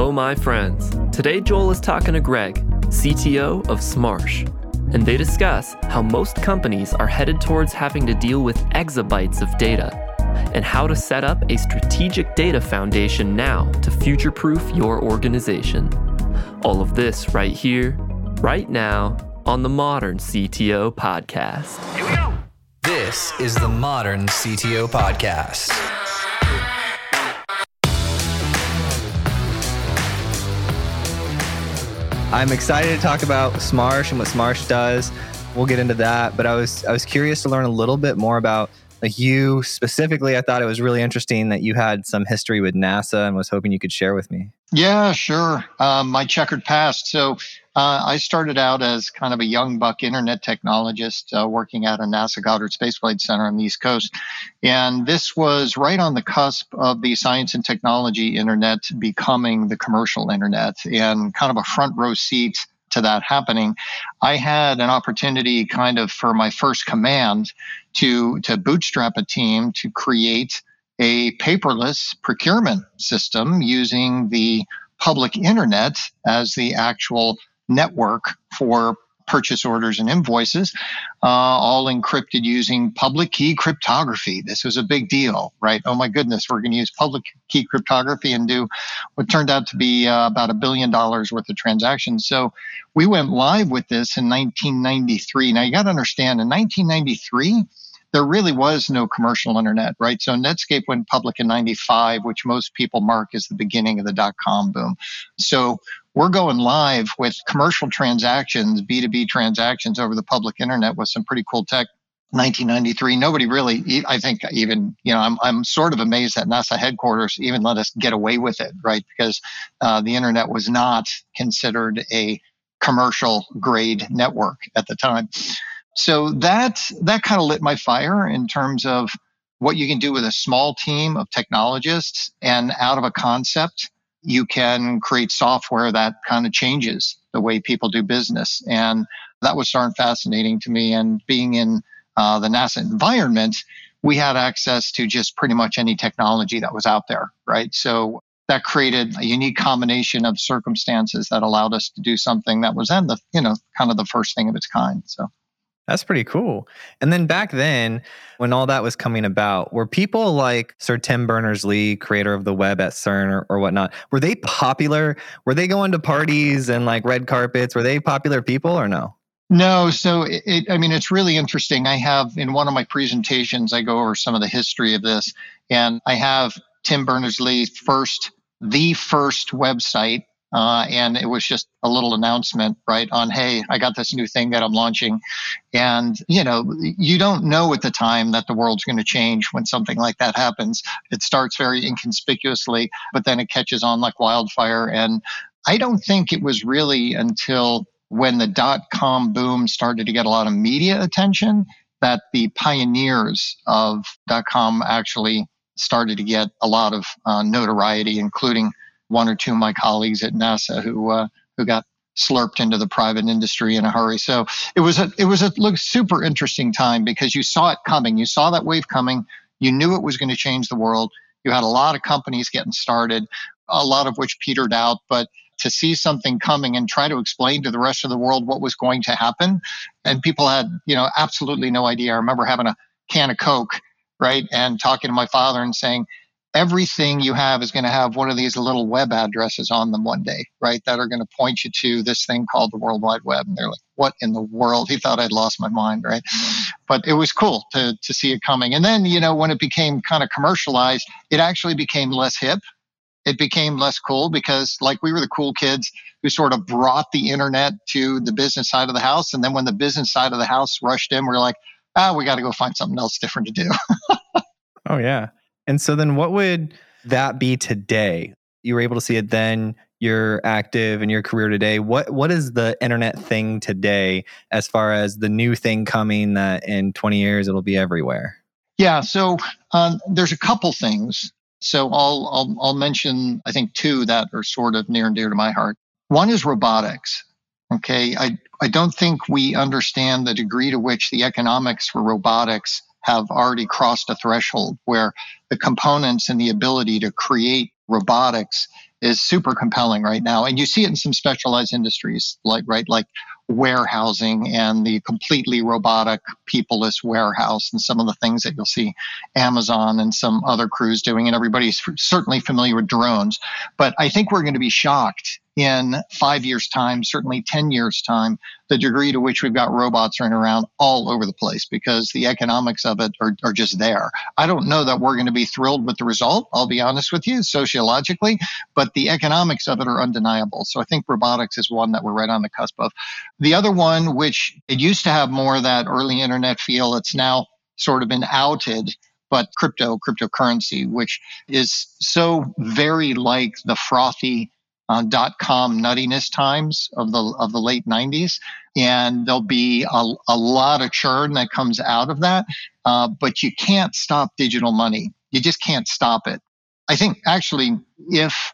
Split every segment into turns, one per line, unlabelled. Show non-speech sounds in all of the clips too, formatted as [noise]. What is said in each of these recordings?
Hello, my friends. Today, Joel is talking to Greg, CTO of Smarsh, and they discuss how most companies are headed towards having to deal with exabytes of data and how to set up a strategic data foundation now to future proof your organization. All of this right here, right now, on the Modern CTO Podcast.
Here we go. This is the Modern CTO Podcast.
I'm excited to talk about Smarsh and what Smarsh does. We'll get into that, but I was I was curious to learn a little bit more about like you specifically. I thought it was really interesting that you had some history with NASA and was hoping you could share with me.
Yeah, sure. Um, my checkered past. So uh, I started out as kind of a young buck internet technologist uh, working at a NASA Goddard Space Flight Center on the East Coast. And this was right on the cusp of the science and technology internet becoming the commercial internet and kind of a front row seat to that happening. I had an opportunity kind of for my first command to, to bootstrap a team to create a paperless procurement system using the public internet as the actual network for purchase orders and invoices, uh, all encrypted using public key cryptography. This was a big deal, right? Oh my goodness, we're going to use public key cryptography and do what turned out to be uh, about a billion dollars worth of transactions. So we went live with this in 1993. Now you got to understand, in 1993, there really was no commercial internet, right? So Netscape went public in 95, which most people mark as the beginning of the dot com boom. So we're going live with commercial transactions, B2B transactions over the public internet with some pretty cool tech. 1993, nobody really, I think even, you know, I'm, I'm sort of amazed that NASA headquarters even let us get away with it, right? Because uh, the internet was not considered a commercial grade network at the time. So that, that kind of lit my fire in terms of what you can do with a small team of technologists and out of a concept you can create software that kind of changes the way people do business. And that was starting fascinating to me. And being in uh, the NASA environment, we had access to just pretty much any technology that was out there, right? So that created a unique combination of circumstances that allowed us to do something that was then the, you know, kind of the first thing of its kind. So
that's pretty cool. And then back then, when all that was coming about, were people like Sir Tim Berners Lee, creator of the web at CERN or, or whatnot, were they popular? Were they going to parties and like red carpets? Were they popular people or no?
No, so it, it, I mean, it's really interesting. I have in one of my presentations, I go over some of the history of this, and I have Tim Berners Lee first, the first website uh, and it was just a little announcement, right? On, hey, I got this new thing that I'm launching. And, you know, you don't know at the time that the world's going to change when something like that happens. It starts very inconspicuously, but then it catches on like wildfire. And I don't think it was really until when the dot com boom started to get a lot of media attention that the pioneers of dot com actually started to get a lot of uh, notoriety, including one or two of my colleagues at NASA who uh, who got slurped into the private industry in a hurry. So it was a it was a look super interesting time because you saw it coming. You saw that wave coming. You knew it was going to change the world. You had a lot of companies getting started, a lot of which petered out, but to see something coming and try to explain to the rest of the world what was going to happen and people had you know absolutely no idea i remember having a can of coke right and talking to my father and saying everything you have is going to have one of these little web addresses on them one day, right? That are going to point you to this thing called the World Wide Web. And they're like, what in the world? He thought I'd lost my mind, right? Mm-hmm. But it was cool to, to see it coming. And then, you know, when it became kind of commercialized, it actually became less hip. It became less cool because, like, we were the cool kids who sort of brought the internet to the business side of the house. And then when the business side of the house rushed in, we we're like, ah, we got to go find something else different to do. [laughs]
oh, yeah. And so then what would that be today? You were able to see it then, you're active in your career today. What what is the internet thing today as far as the new thing coming that in 20 years it'll be everywhere?
Yeah, so um, there's a couple things. So I'll, I'll I'll mention I think two that are sort of near and dear to my heart. One is robotics. Okay, I I don't think we understand the degree to which the economics for robotics have already crossed a threshold where the components and the ability to create robotics is super compelling right now. And you see it in some specialized industries, like right, like warehousing and the completely robotic peopleless warehouse and some of the things that you'll see Amazon and some other crews doing. And everybody's certainly familiar with drones. But I think we're going to be shocked in five years' time, certainly 10 years' time, the degree to which we've got robots running around all over the place because the economics of it are, are just there. I don't know that we're going to be thrilled with the result, I'll be honest with you, sociologically, but the economics of it are undeniable. So I think robotics is one that we're right on the cusp of. The other one, which it used to have more of that early internet feel, it's now sort of been outed but crypto, cryptocurrency, which is so very like the frothy uh, dot com nuttiness times of the of the late 90s and there'll be a, a lot of churn that comes out of that. Uh, but you can't stop digital money. You just can't stop it. I think actually if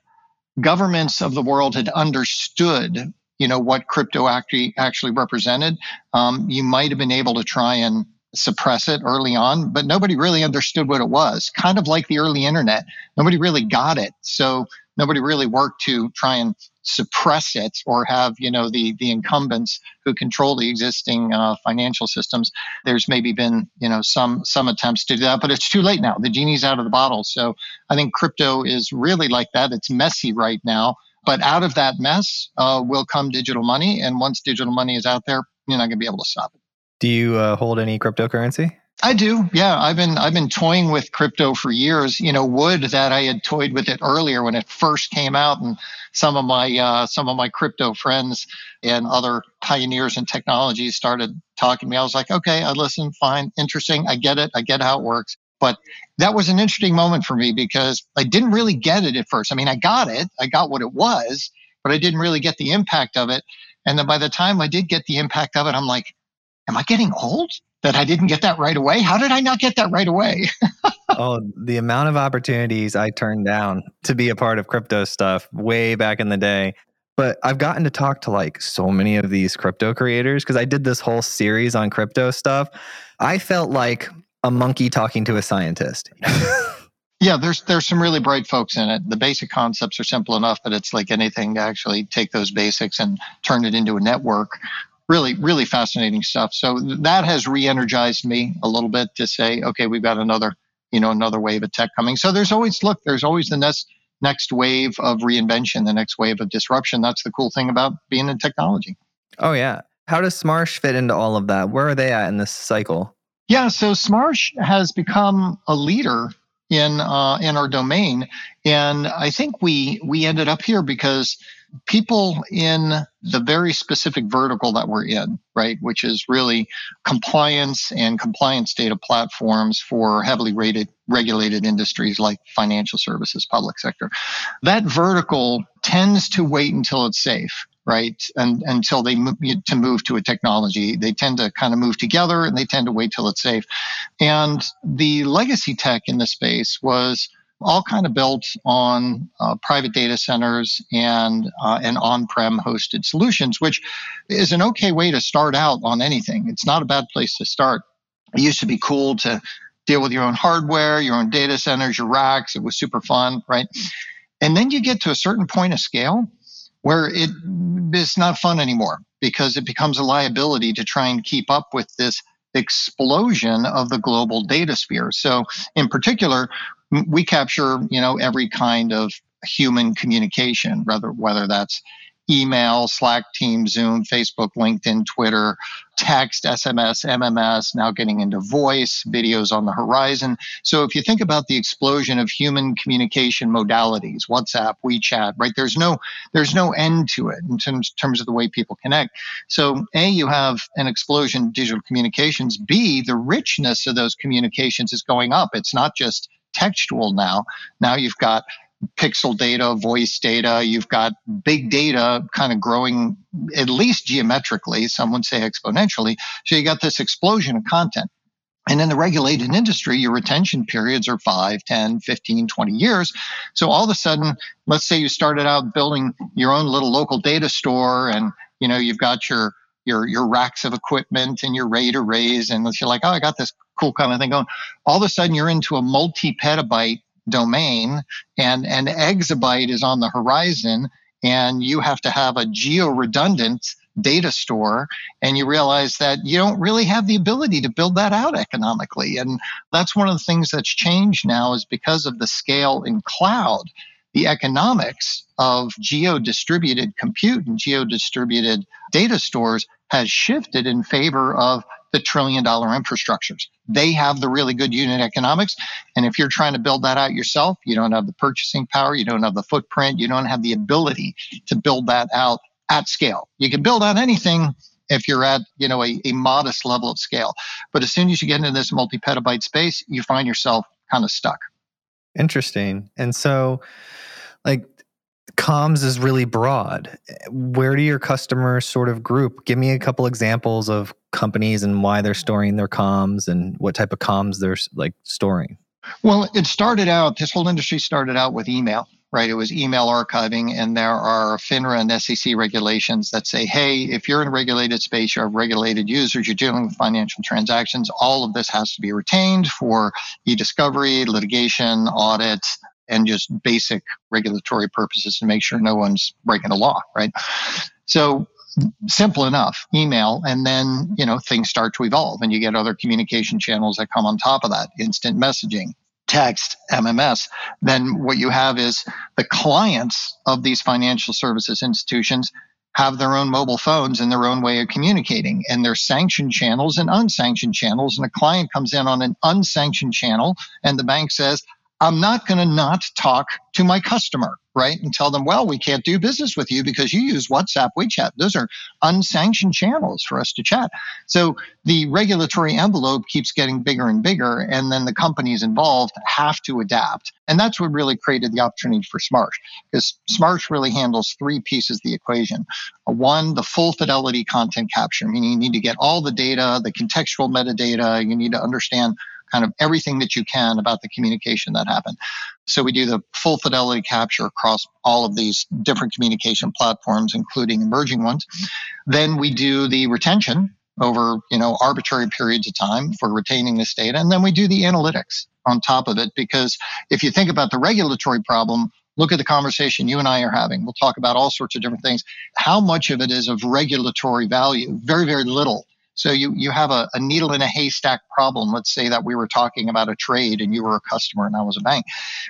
governments of the world had understood you know what crypto actually actually represented um, you might have been able to try and suppress it early on but nobody really understood what it was. Kind of like the early internet nobody really got it. So nobody really worked to try and suppress it or have you know the the incumbents who control the existing uh, financial systems. There's maybe been you know some some attempts to do that but it's too late now. The genie's out of the bottle. So i think crypto is really like that. It's messy right now but out of that mess uh, will come digital money. And once digital money is out there you're not going to be able to stop it.
Do you uh, hold any cryptocurrency
I do. Yeah, I've been I've been toying with crypto for years. You know, would that I had toyed with it earlier when it first came out, and some of my uh, some of my crypto friends and other pioneers in technology started talking to me. I was like, okay, I listen, fine, interesting. I get it. I get how it works. But that was an interesting moment for me because I didn't really get it at first. I mean, I got it. I got what it was, but I didn't really get the impact of it. And then by the time I did get the impact of it, I'm like, am I getting old? That I didn't get that right away. How did I not get that right away? [laughs]
oh, the amount of opportunities I turned down to be a part of crypto stuff way back in the day. But I've gotten to talk to like so many of these crypto creators because I did this whole series on crypto stuff. I felt like a monkey talking to a scientist.
yeah, there's there's some really bright folks in it. The basic concepts are simple enough, but it's like anything to actually take those basics and turn it into a network really really fascinating stuff. So that has re-energized me a little bit to say okay we've got another you know another wave of tech coming. So there's always look there's always the next next wave of reinvention the next wave of disruption. That's the cool thing about being in technology.
Oh yeah. How does smarsh fit into all of that? Where are they at in this cycle?
Yeah so smarsh has become a leader in uh, in our domain. And i think we we ended up here because people in the very specific vertical that we're in, right, which is really compliance and compliance data platforms for heavily rated, regulated industries like financial services, public sector. That vertical tends to wait until it's safe right? And until they move to move to a technology, they tend to kind of move together and they tend to wait till it's safe. And the legacy tech in the space was all kind of built on uh, private data centers and uh, and on-prem hosted solutions, which is an okay way to start out on anything. It's not a bad place to start. It used to be cool to deal with your own hardware, your own data centers, your racks. It was super fun, right? And then you get to a certain point of scale where it is not fun anymore because it becomes a liability to try and keep up with this explosion of the global data sphere. So, in particular, we capture you know every kind of human communication, whether whether that's email, Slack, Team, Zoom, Facebook, LinkedIn, Twitter, text, SMS, MMS, now getting into voice, videos on the horizon. So if you think about the explosion of human communication modalities, WhatsApp, WeChat, right? There's no there's no end to it in terms, terms of the way people connect. So A, you have an explosion digital communications. B, the richness of those communications is going up. It's not just textual now. Now you've got pixel data, voice data, you've got big data kind of growing at least geometrically, some would say exponentially. So you got this explosion of content. And in the regulated industry, your retention periods are 5, 10, 15, 20 years. So all of a sudden, let's say you started out building your own little local data store and you know you've got your your your racks of equipment and your RAID arrays and you're like, oh, I got this cool kind of thing going. All of a sudden, you're into a multi petabyte domain and an exabyte is on the horizon and you have to have a geo redundant data store and you realize that you don't really have the ability to build that out economically and that's one of the things that's changed now is because of the scale in cloud the economics of geo distributed compute and geo distributed data stores has shifted in favor of the trillion dollar infrastructures. They have the really good unit economics. And if you're trying to build that out yourself, you don't have the purchasing power, you don't have the footprint, you don't have the ability to build that out at scale. You can build out anything if you're at you know a, a modest level of scale but as soon as you get into this multi-petabyte space you find yourself kind of stuck
interesting and so like comms is really broad. Where do your customers sort of group? Give me a couple examples of companies and why they're storing their comms and what type of comms they're like storing.
Well, it started out, this whole industry started out with email, right? It was email archiving, and there are FINRA and SEC regulations that say, hey, if you're in a regulated space, you have regulated users, you're dealing with financial transactions, all of this has to be retained for e discovery, litigation, audit, and just basic regulatory purposes to make sure no one's breaking the law, right? So simple enough email and then you know things start to evolve and you get other communication channels that come on top of that instant messaging text mms then what you have is the clients of these financial services institutions have their own mobile phones and their own way of communicating and there's sanctioned channels and unsanctioned channels and a client comes in on an unsanctioned channel and the bank says I'm not going to not talk to my customer, right? And tell them, well, we can't do business with you because you use WhatsApp, WeChat. Those are unsanctioned channels for us to chat. So the regulatory envelope keeps getting bigger and bigger, and then the companies involved have to adapt. And that's what really created the opportunity for Smarsh, because Smarsh really handles three pieces of the equation. Uh, one, the full fidelity content capture, meaning you need to get all the data, the contextual metadata, you need to understand kind of everything that you can about the communication that happened. So we do the full fidelity capture across all of these different communication platforms, including emerging ones. Then we do the retention over you know arbitrary periods of time for retaining this data. And then we do the analytics on top of it because if you think about the regulatory problem look at the conversation you and I are having. We'll talk about all sorts of different things. How much of it is of regulatory value? Very very little so you, you have a, a needle in a haystack problem. Let's say that we were talking about a trade and you were a customer and I was a bank.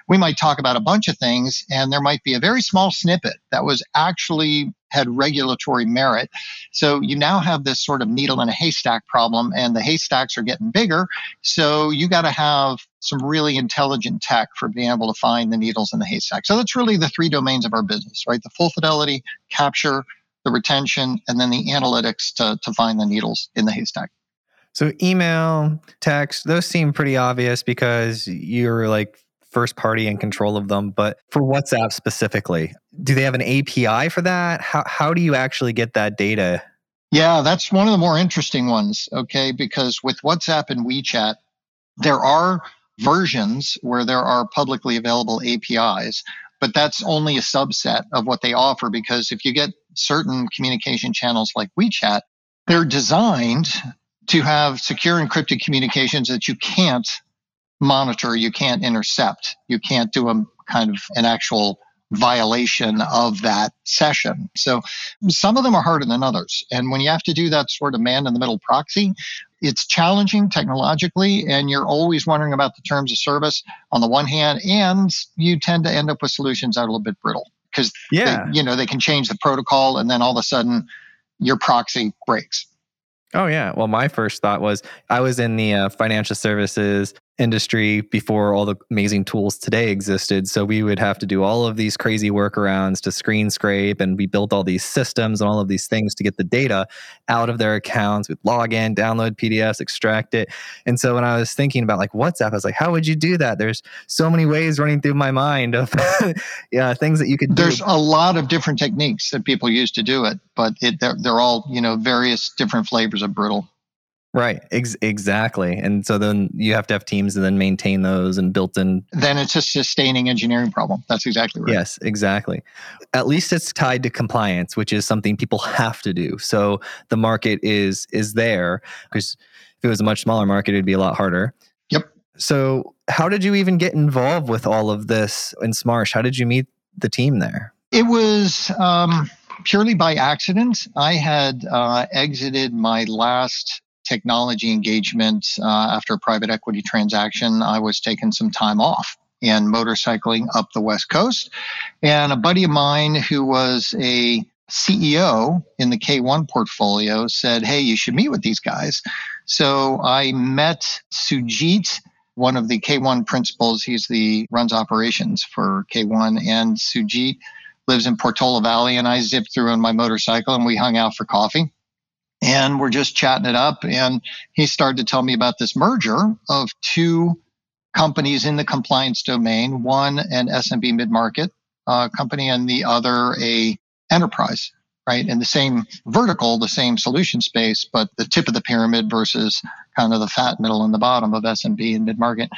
We might talk about a bunch of things and there might be a very small snippet that was actually had regulatory merit. So you now have this sort of needle in a haystack problem and the haystacks are getting bigger. So you got to have some really intelligent tech for being able to find the needles in the haystack. So that's really the three domains of our business, right? The full fidelity, capture, the retention, and then the analytics to, to find the needles in the haystack.
So email, text, those seem pretty obvious because you're like first party in control of them. But for WhatsApp specifically, do they have an API for that? How, how do you actually get that data?
Yeah, that's one of the more interesting ones. Okay. Because with WhatsApp and WeChat, there are versions where there are publicly available APIs, but that's only a subset of what they offer because if you get certain communication channels like WeChat, they're designed to have secure encrypted communications that you can't monitor, you can't intercept, you can't do a kind of an actual violation of that session. So some of them are harder than others. And when you have to do that sort of man in the middle proxy, it's challenging technologically, and you're always wondering about the terms of service on the one hand, and you tend to end up with solutions that are a little bit brittle because yeah. They, you know they can change the protocol, and then all of a sudden your proxy breaks.
Oh yeah. Well, my first thought was I was in the uh, financial services industry before all the amazing tools today existed. So we would have to do all of these crazy workarounds to screen scrape, and we built all these systems and all of these things to get the data out of their accounts. We'd log in, download PDFs, extract it. And so when I was thinking about like WhatsApp, I was like, how would you do that? There's so many ways running through my mind of [laughs] yeah things that you could.
There's do. a lot of different techniques that people use to do it, but it, they're, they're all you know various different flavors of brittle.
Right. Ex- exactly. And so then you have to have teams and then maintain those and built in.
Then it's a sustaining engineering problem. That's exactly right.
Yes, exactly. At least it's tied to compliance, which is something people have to do. So the market is is there because if it was a much smaller market, it'd be a lot harder.
Yep.
So, how did you even get involved with all of this in Smarsh? How did you meet the team there?
It was um, purely by accident. I had uh, exited my last technology engagement uh, after a private equity transaction. I was taking some time off and motorcycling up the West Coast. And a buddy of mine who was a CEO in the K1 portfolio said, Hey, you should meet with these guys. So I met Sujit, one of the K1 principals. He's the runs operations for K1. And Sujit lives in Portola Valley. And I zipped through on my motorcycle and we hung out for coffee. And we're just chatting it up. And he started to tell me about this merger of two companies in the compliance domain one an SMB mid market uh, company, and the other a enterprise right? In the same vertical, the same solution space, but the tip of the pyramid versus kind of the fat middle and the bottom of SMB and mid market.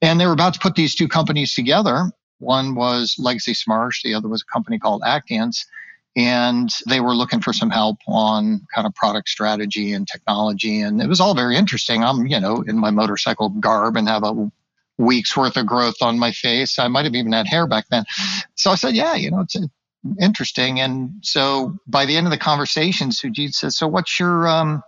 And they were about to put these two companies together. One was Legacy Smarsh, the other was a company called Actiance. And they were looking for some help on kind of product strategy and technology. And it was all very interesting. I'm, you know, in my motorcycle garb and have a week's worth of growth on my face. I might have even had hair back then. So I said, yeah, you know, it's, interesting. And so by the end of the conversation, Sujit says, So what's your um,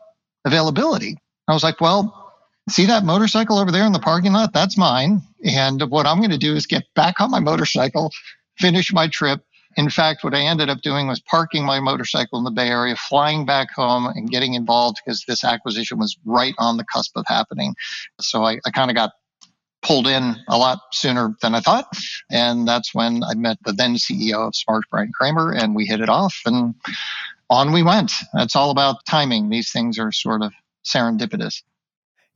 availability? I was like, Well, see that motorcycle over there in the parking lot? That's mine. And what I'm going to do is get back on my motorcycle, finish my trip. In fact, what I ended up doing was parking my motorcycle in the Bay Area, flying back home, and getting involved because this acquisition was right on the cusp of happening. So I, I kind of got pulled in a lot sooner than I thought. And that's when I met the then CEO of Smarsh, Brian Cramer, and we hit it off and on we went. It's all about timing. These things are sort of serendipitous.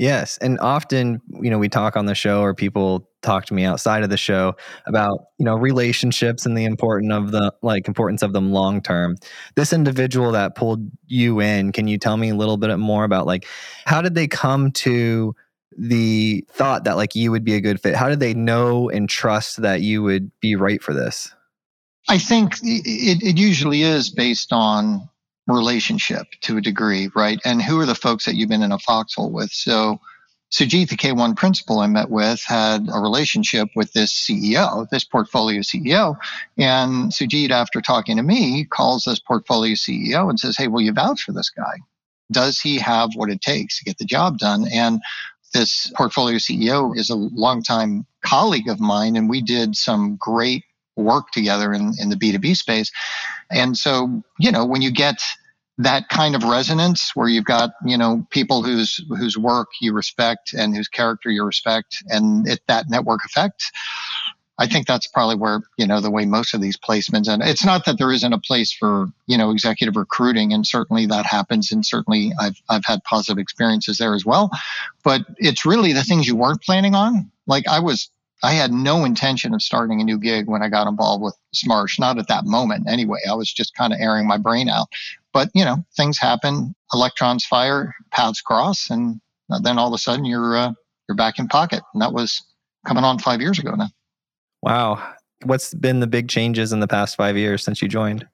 Yes, and often, you know, we talk on the show or people talk to me outside of the show about, you know, relationships and the importance of the like importance of them long term. This individual that pulled you in, can you tell me a little bit more about like how did they come to the thought that like you would be a good fit? How did they know and trust that you would be right for this?
I think it, it usually is based on relationship to a degree, right? And who are the folks that you've been in a foxhole with? So Sujit, the K1 principal I met with, had a relationship with this CEO, this portfolio CEO. And Sujit, after talking to me, calls this portfolio CEO and says, Hey, will you vouch for this guy? Does he have what it takes to get the job done? And this portfolio CEO is a longtime colleague of mine, and we did some great work together in, in the B2B space. And so, you know, when you get that kind of resonance where you've got, you know, people whose whose work you respect and whose character you respect and it, that network effect, I think that's probably where, you know, the way most of these placements, and it's not that there isn't a place for, you know, executive recruiting, and certainly that happens. And certainly I've, I've had positive experiences there as well. But it's really the things you weren't planning on. Like I was, I had no intention of starting a new gig when I got involved with Smarsh, not at that moment anyway. I was just kind of airing my brain out. But, you know, things happen, electrons fire, paths cross, and then all of a sudden you're, uh, you're back in pocket. And that was coming on five years ago now.
Wow. What's been the big changes in the past five years since you joined?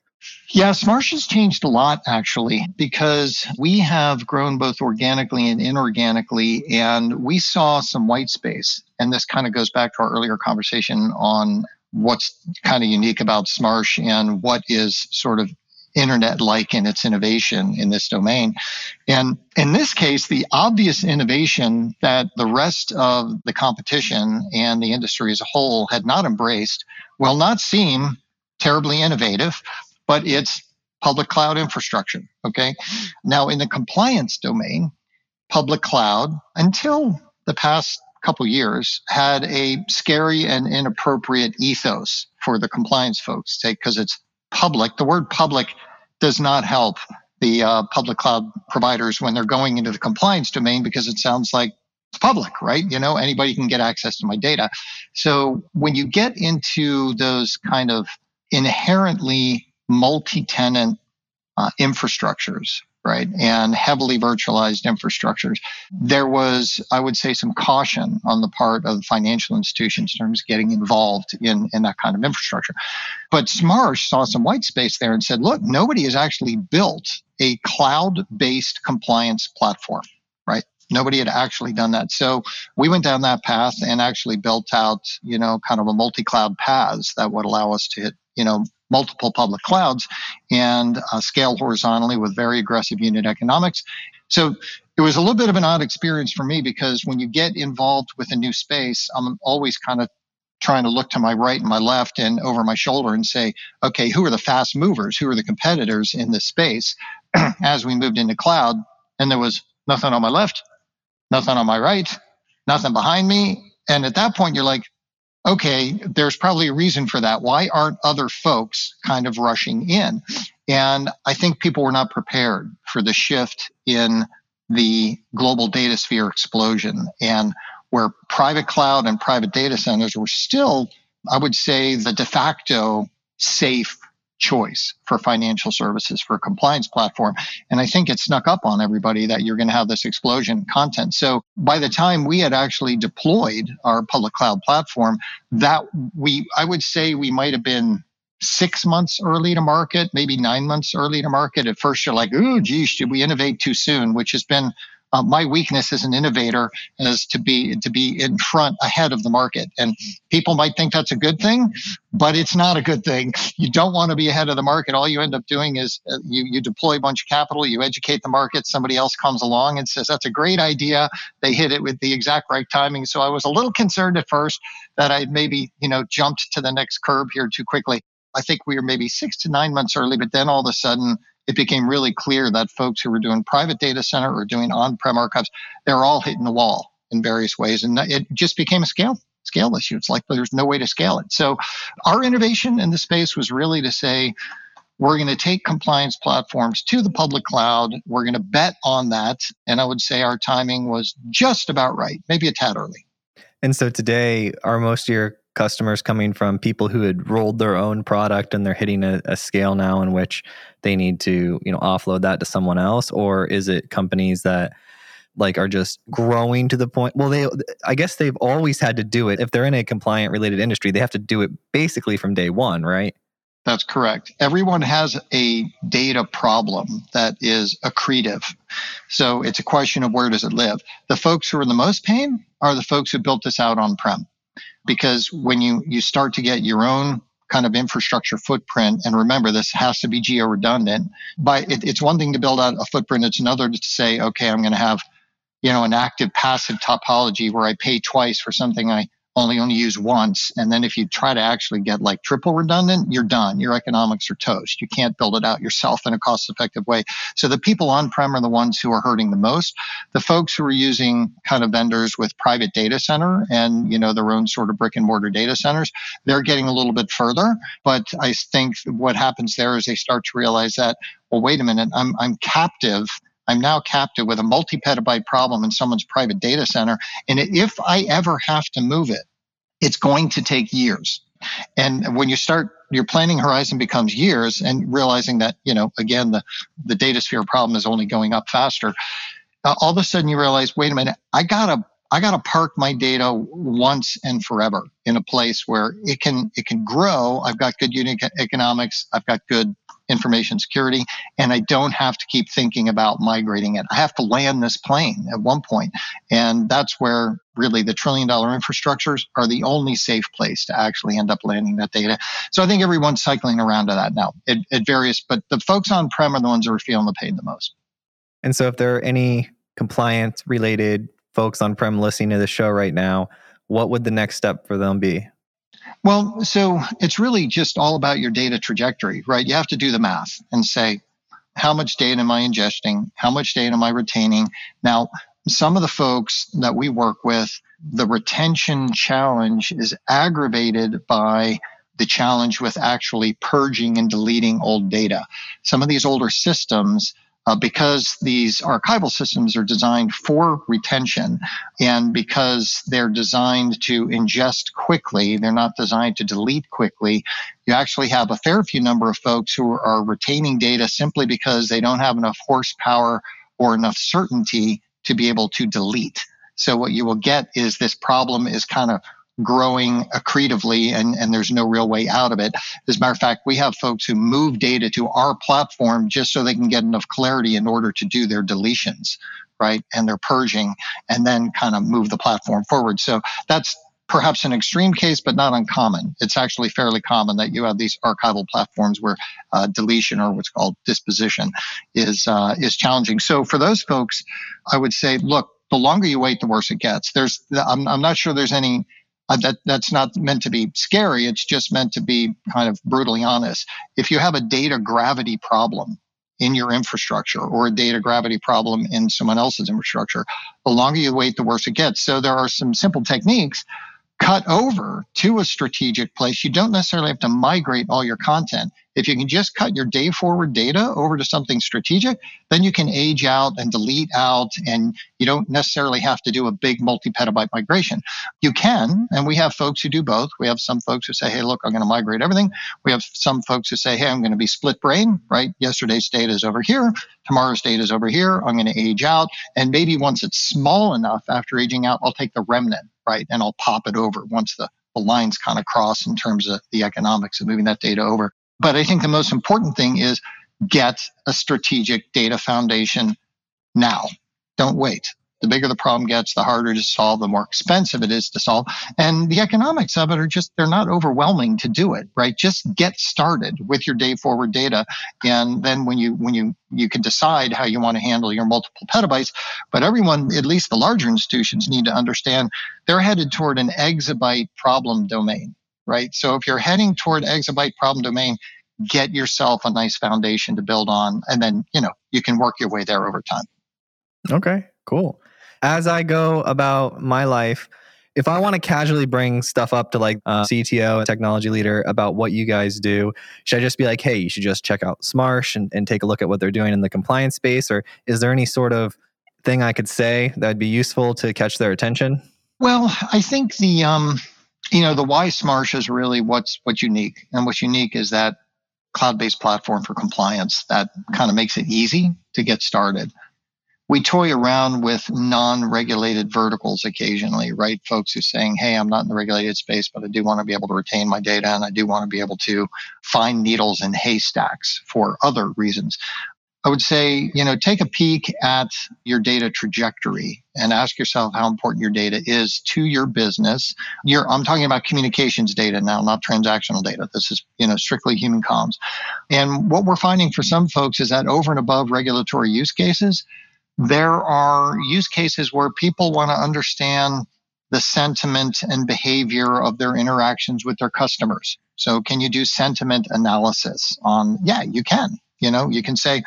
Yeah, Smarsh has changed a lot actually because we have grown both organically and inorganically, and we saw some white space. And this kind of goes back to our earlier conversation on what's kind of unique about Smarsh and what is sort of internet like in its innovation in this domain. And in this case, the obvious innovation that the rest of the competition and the industry as a whole had not embraced will not seem terribly innovative, but it's public cloud infrastructure. Okay. Now, in the compliance domain, public cloud, until the past couple years, had a scary and inappropriate ethos for the compliance folks, because it's public. The word public does not help the uh, public cloud providers when they're going into the compliance domain because it sounds like it's public, right? You know, anybody can get access to my data. So when you get into those kind of inherently multi tenant uh, infrastructures, right? And heavily virtualized infrastructures. There was, I would say, some caution on the part of financial institutions in terms of getting involved in, in that kind of infrastructure. But Smarsh saw some white space there and said, look, nobody has actually built a cloud based compliance platform right? Nobody had actually done that. So we went down that path and actually built out, you know, kind of a multi-cloud paths that would allow us to hit, you know, multiple public clouds and uh, scale horizontally with very aggressive unit economics. So it was a little bit of an odd experience for me because when you get involved with a new space, I'm always kind of trying to look to my right and my left and over my shoulder and say, okay, who are the fast movers? Who are the competitors in this space? [clears throat] As we moved into cloud, and there was nothing on my left, nothing on my right, nothing behind me. And at that point, you're like, okay, there's probably a reason for that. Why aren't other folks kind of rushing in? And I think people were not prepared for the shift in the global data sphere explosion and where private cloud and private data centers were still, I would say, the de facto safe choice for financial services for compliance platform. And I think it snuck up on everybody that you're going to have this explosion content. So by the time we had actually deployed our public cloud platform, that we, I would say we might have been six months early to market, maybe nine months early to market. At first, you're like, oh, geez, did we innovate too soon?" Which has been uh, my weakness as an innovator is to be to be in front ahead of the market. And people might think that's a good thing but it's not a good thing. You don't want to be ahead of the market. All you end up doing is uh, you, you deploy a bunch of capital you educate the market somebody else comes along and says that's a great idea. They hit it with the exact right timing. So i was a little concerned at first that i maybe you know jumped to the next curb here too quickly. I think we were maybe six to nine months early but then all of a sudden it became really clear that folks who were doing private data center or doing on-prem archives, they're all hitting the wall in various ways. And it just became a scale scale issue. It's like there's no way to scale it. So our innovation in the space was really to say, we're going to take compliance platforms to the public cloud. We're going to bet on that. And I would say our timing was just about right, maybe a tad early.
And so today, are most of your customers coming from people who had rolled their own product and they're hitting a, a, scale now in which they need to you know offload that to someone else or is it companies that like are just growing to the point well they i guess they've always had to do it if they're in a compliant related industry they have to do it basically from day one right
that's correct. Everyone has a data problem that is accretive. So it's a question of where does it live? The folks who are in the most pain are the folks who built this out on prem because when you you start to get your own kind of infrastructure footprint and remember this has to be geo redundant but it, it's one thing to build out a footprint it's another to say okay i'm going to have you know an active passive topology where i pay twice for something i only only use once. And then if you try to actually get like triple redundant, you're done. Your economics are toast. You can't build it out yourself in a cost effective way. So the people on prem are the ones who are hurting the most. The folks who are using kind of vendors with private data center and, you know, their own sort of brick and mortar data centers, they're getting a little bit further. But I think what happens there is they start to realize that, well, wait a minute, I'm, I'm captive I'm now captive with a multi petabyte problem in someone's private data center. And if I ever have to move it, it's going to take years. And when you start, your planning horizon becomes years and realizing that, you know, again, the, the data sphere problem is only going up faster. Uh, all of a sudden you realize, wait a minute, I gotta I got to park my data once and forever in a place where it can it can grow. I've got good unit economics. I've got good information security, and I don't have to keep thinking about migrating it. I have to land this plane at one point, and that's where really the trillion dollar infrastructures are the only safe place to actually end up landing that data. So I think everyone's cycling around to that now. It, it varies, but the folks on prem are the ones who are feeling the pain the most.
And so, if there are any compliance related folks on prem listening to the show right now, what would the next step for them be?
Well, so it's really just all about your data trajectory, right? You have to do the math and say, how much data am I ingesting? How much data am I retaining? Now, some of the folks that we work with, the retention challenge is aggravated by the challenge with actually purging and deleting old data. Some of these older systems uh, because these archival systems are designed for retention and because they're designed to ingest quickly, they're not designed to delete quickly. You actually have a fair few number of folks who are retaining data simply because they don't have enough horsepower or enough certainty to be able to delete. So what you will get is this problem is kind of growing accretively and, and there's no real way out of it. As a matter of fact, we have folks who move data to our platform just so they can get enough clarity in order to do their deletions. right? And they're purging and then kind of move the platform forward. So that's perhaps an extreme case, but not uncommon. It's actually fairly common that you have these archival platforms where uh, deletion or what's called disposition is uh, is challenging. So for those folks, I would say, look, the longer you wait, the worse it gets. There's, I'm, I'm not sure there's any. Uh, that that's not meant to be scary. It's just meant to be kind of brutally honest. If you have a data gravity problem, in your infrastructure or a data gravity problem in someone else's infrastructure. The longer you wait, the worse it gets. So there are some simple techniques cut over to a strategic place. You don't necessarily have to migrate all your content. If you can just cut your day forward data over to something strategic, then you can age out and delete out, and you don't necessarily have to do a big multi petabyte migration. You can, and we have folks who do both. We have some folks who say, hey, look, I'm going to migrate everything. We have some folks who say, hey, I'm going to be split brain, right? Yesterday's data is over here, tomorrow's data is over here. I'm going to age out. And maybe once it's small enough after aging out, I'll take the remnant, right? And I'll pop it over once the the lines kind of cross in terms of the economics of moving that data over. But I think the most important thing is get a strategic data foundation now. Don't wait. The bigger the problem gets, the harder to solve, the more expensive it is to solve. And the economics of it are just, they're not overwhelming to do it, right? Just get started with your day forward data. And then when you, when you, you can decide how you want to handle your multiple petabytes. But everyone, at least the larger institutions need to understand they're headed toward an exabyte problem domain right? So if you're heading toward exabyte problem domain, get yourself a nice foundation to build on, and then you know you can work your way there over time.
Okay, cool. As I go about my life, if I want to casually bring stuff up to like uh, CTO and technology leader about what you guys do, should I just be like, hey, you should just check out Smarsh and, and take a look at what they're doing in the compliance space? Or is there any sort of thing I could say that'd be useful to catch their attention?
Well, I think the um, you know the why Smarsh is really what's what's unique, and what's unique is that cloud-based platform for compliance that kind of makes it easy to get started. We toy around with non-regulated verticals occasionally, right? Folks who are saying, "Hey, I'm not in the regulated space, but I do want to be able to retain my data, and I do want to be able to find needles in haystacks for other reasons." I would say, you know, take a peek at your data trajectory and ask yourself how important your data is to your business. I'm talking about communications data now, not transactional data. This is, you know, strictly human comms. And what we're finding for some folks is that over and above regulatory use cases, there are use cases where people want to understand the sentiment and behavior of their interactions with their customers. So, can you do sentiment analysis on? Yeah, you can. You know, you can say,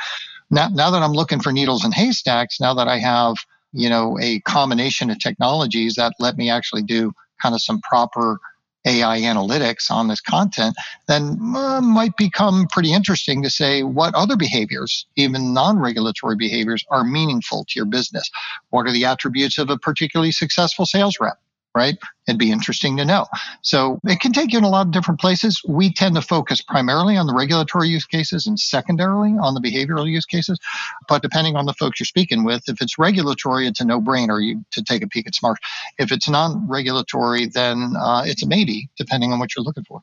now, now that I'm looking for needles in haystacks, now that I have, you know, a combination of technologies that let me actually do kind of some proper AI analytics on this content, then uh, might become pretty interesting to say what other behaviors, even non regulatory behaviors, are meaningful to your business. What are the attributes of a particularly successful sales rep? Right? It'd be interesting to know. So it can take you in a lot of different places. We tend to focus primarily on the regulatory use cases and secondarily on the behavioral use cases. But depending on the folks you're speaking with, if it's regulatory, it's a no-brainer to take a peek at Smarsh. If it's non-regulatory, then uh, it's a maybe, depending on what you're looking for.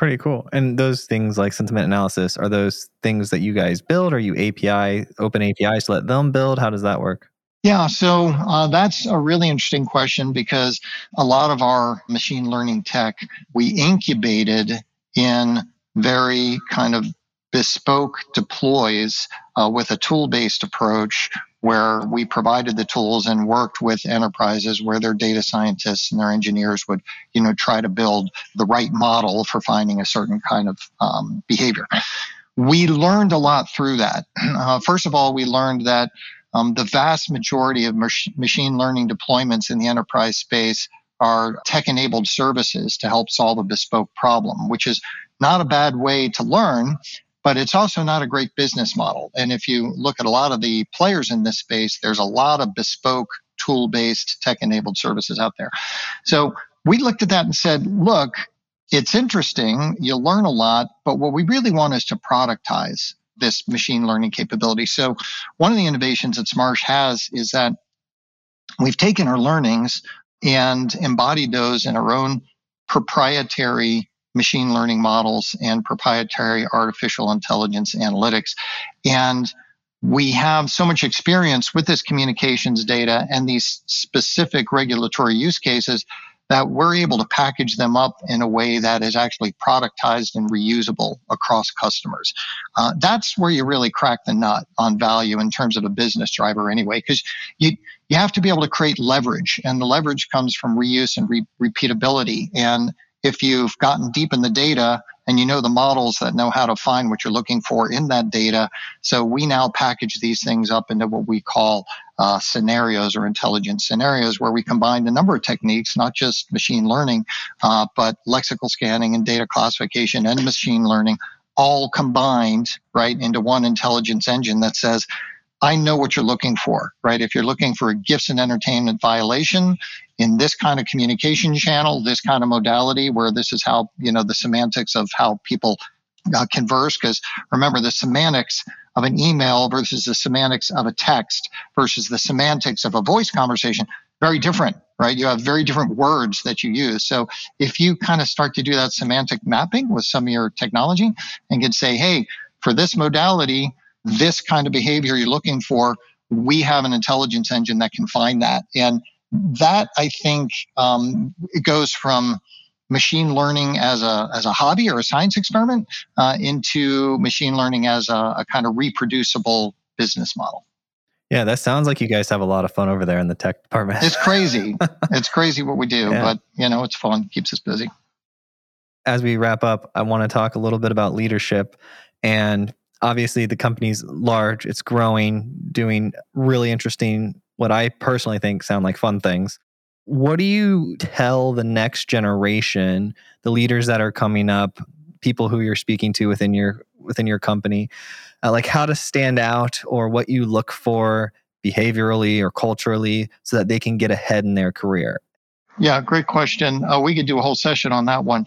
Pretty cool. And those things like sentiment analysis, are those things that you guys build? Are you API, open APIs let them build? How does that work?
Yeah, so uh, that's a really interesting question because a lot of our machine learning tech we incubated in very kind of bespoke deploys uh, with a tool based approach where we provided the tools and worked with enterprises where their data scientists and their engineers would you know try to build the right model for finding a certain kind of um, behavior. We learned a lot through that. [clears throat] Uh, first of all we learned that um, the vast majority of mach- machine learning deployments in the enterprise space are tech enabled services to help solve a bespoke problem, which is not a bad way to learn, but it's also not a great business model. And if you look at a lot of the players in this space, there's a lot of bespoke tool based tech enabled services out there. So we looked at that and said, look, it's interesting, you learn a lot, but what we really want is to productize this machine learning capability. So, one of the innovations that Smarsh has is that we've taken our learnings and embodied those in our own proprietary machine learning models and proprietary artificial intelligence analytics. And we have so much experience with this communications data and these specific regulatory use cases that we're able to package them up in a way that is actually productized and reusable across customers. Uh, that's where you really crack the nut on value in terms of a business driver, anyway, because you you have to be able to create leverage, and the leverage comes from reuse and re- repeatability. And if you've gotten deep in the data and you know the models that know how to find what you're looking for in that data. So we now package these things up into what we call uh, scenarios or intelligent scenarios, where we combine a number of techniques, not just machine learning, uh, but lexical scanning and data classification and machine learning, all combined right into one intelligence engine that says, I know what you're looking for, right? If you're looking for a gifts and entertainment violation in this kind of communication channel, this kind of modality, where this is how, you know, the semantics of how people uh, converse, because remember the semantics of an email versus the semantics of a text versus the semantics of a voice conversation, very different, right? You have very different words that you use. So if you kind of start to do that semantic mapping with some of your technology and can say, hey, for this modality, this kind of behavior you're looking for, we have an intelligence engine that can find that. And that I think um, it goes from machine learning as a as a hobby or a science experiment uh, into machine learning as a, a kind of reproducible business model.
Yeah, that sounds like you guys have a lot of fun over there in the tech department.
it's crazy. [laughs] it's crazy what we do, yeah. but you know, it's fun, keeps us busy.
As we wrap up, I want to talk a little bit about leadership and obviously the company's large, it's growing, doing really interesting, what I personally think sound like fun things. What do you tell the next generation, the leaders that are coming up, people who you're speaking to within your within your company, uh, like how to stand out or what you look for behaviorally or culturally so that they can get ahead in their career?
Yeah, great question. Uh, we could do a whole session on that one.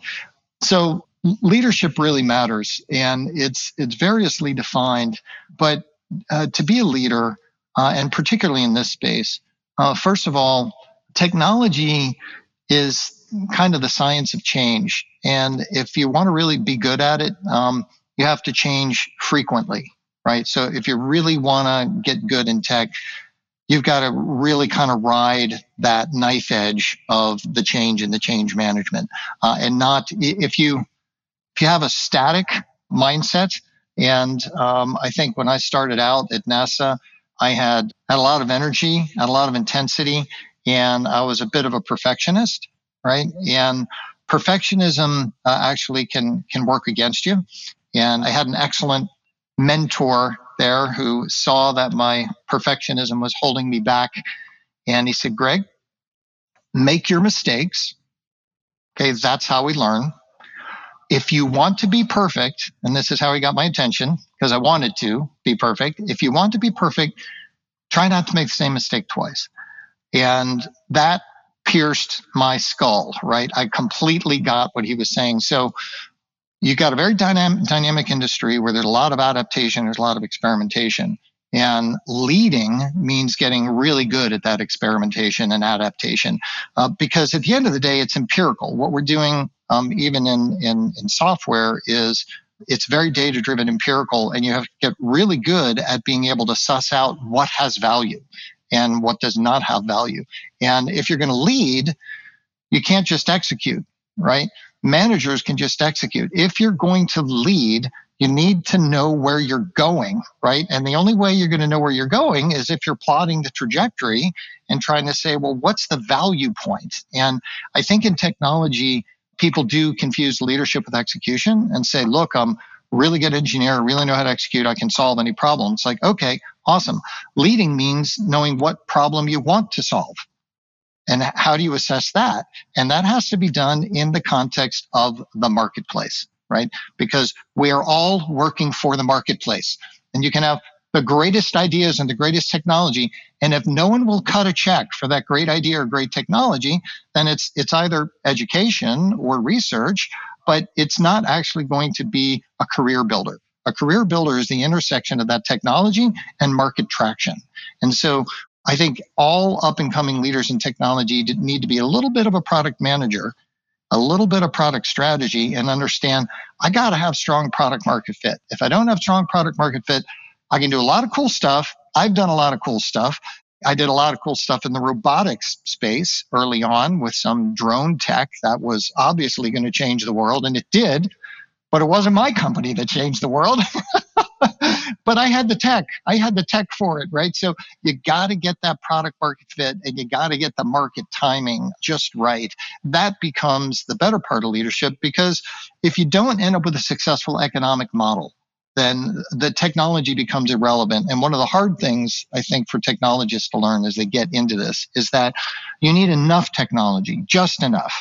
So leadership really matters and it's it's variously defined but uh, to be a leader uh, and particularly in this space uh, first of all technology is kind of the science of change and if you want to really be good at it um, you have to change frequently right? So if you really want to get good in tech you've got to really kind of ride that knife edge of the change and the change management uh, and not if you if you have a static mindset, and um, I think when I started out at NASA, I had had a lot of energy, had a lot of intensity, and I was a bit of a perfectionist, right? And perfectionism uh, actually can can work against you. And I had an excellent mentor there who saw that my perfectionism was holding me back, and he said, "Greg, make your mistakes. Okay, that's how we learn if you want to be perfect, and this is how he got my attention because I wanted to be perfect. If you want to be perfect, try not to make the same mistake twice. And that pierced my skull, right? I completely got what he was saying. So you got a very dynamic, dynamic industry where there's a lot of adaptation, there's a lot of experimentation. And leading means getting really good at that experimentation and adaptation. Uh, because at the end of the day, it's empirical. What we're doing um, even in, in, in software, is it's very data driven empirical and you have to get really good at being able to suss out what has value and what does not have value. And if you're going to lead you can't just execute right? Managers can just execute. If you're going to lead you need to know where you're going right? And the only way you're going to know where you're going is if you're plotting the trajectory and trying to say well what's the value point? and i think in technology people do confuse leadership with execution and say, look, I'm really good engineer, really know how to execute, I can solve any problem. It's like, okay, awesome. Leading means knowing what problem you want to solve. And how do you assess that? And that has to be done in the context of the marketplace, right? Because we are all working for the marketplace. And you can have the greatest ideas and the greatest technology. And if no one will cut a check for that great idea or great technology, then it's it's either education or research, but it's not actually going to be a career builder. A career builder is the intersection of that technology and market traction. And so I think all up and coming leaders in technology need to be a little bit of a product manager, a little bit of product strategy, and understand I got to have strong product market fit. If I don't have strong product market fit, I can do a lot of cool stuff. I've done a lot of cool stuff. I did a lot of cool stuff in the robotics space early on with some drone tech that was obviously going to change the world, and it did. But it wasn't my company that changed the world. [laughs] but I had the tech. I had the tech for it, right? So you got to get that product market fit and you got to get the market timing just right. That becomes the better part of leadership because if you don't end up with a successful economic model, then the technology becomes irrelevant. And one of the hard things I think for technologists to learn as they get into this is that you need enough technology, just enough.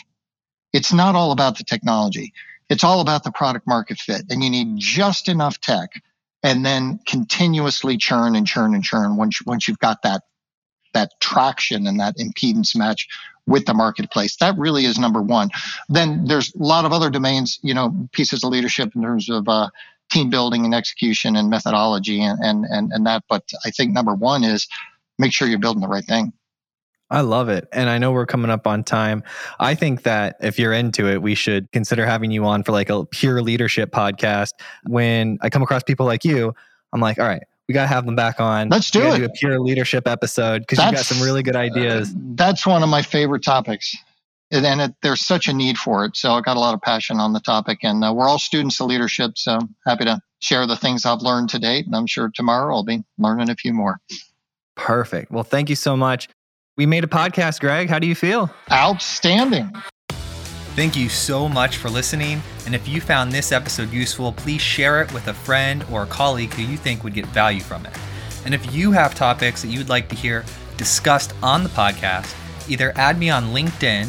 It's not all about the technology. It's all about the product market fit. And you need just enough tech and then continuously churn and churn and churn once, once you've got that, that traction and that impedance match with the marketplace. That really is number one. Then there's a lot of other domains, you know, pieces of leadership in terms of uh, team building and execution and methodology and, and and and that. But I think number one is make sure you're building the right thing.
I love it. And I know we're coming up on time. I think that if you're into it, we should consider having you on for like a pure leadership podcast. When I come across people like you, I'm like, all right, we got to have them back on.
Let's do it.
Do a pure leadership episode because you got some really good ideas. Uh,
that's one of my favorite topics and it, there's such a need for it. So I got a lot of passion on the topic, and uh, we're all students of leadership. So I'm happy to share the things I've learned to date, and I'm sure tomorrow I'll be learning a few more.
Perfect. Well, thank you so much. We made a podcast, Greg. How do you feel?
Outstanding.
Thank you so much for listening. And if you found this episode useful, please share it with a friend or a colleague who you think would get value from it. And if you have topics that you'd like to hear discussed on the podcast, either add me on LinkedIn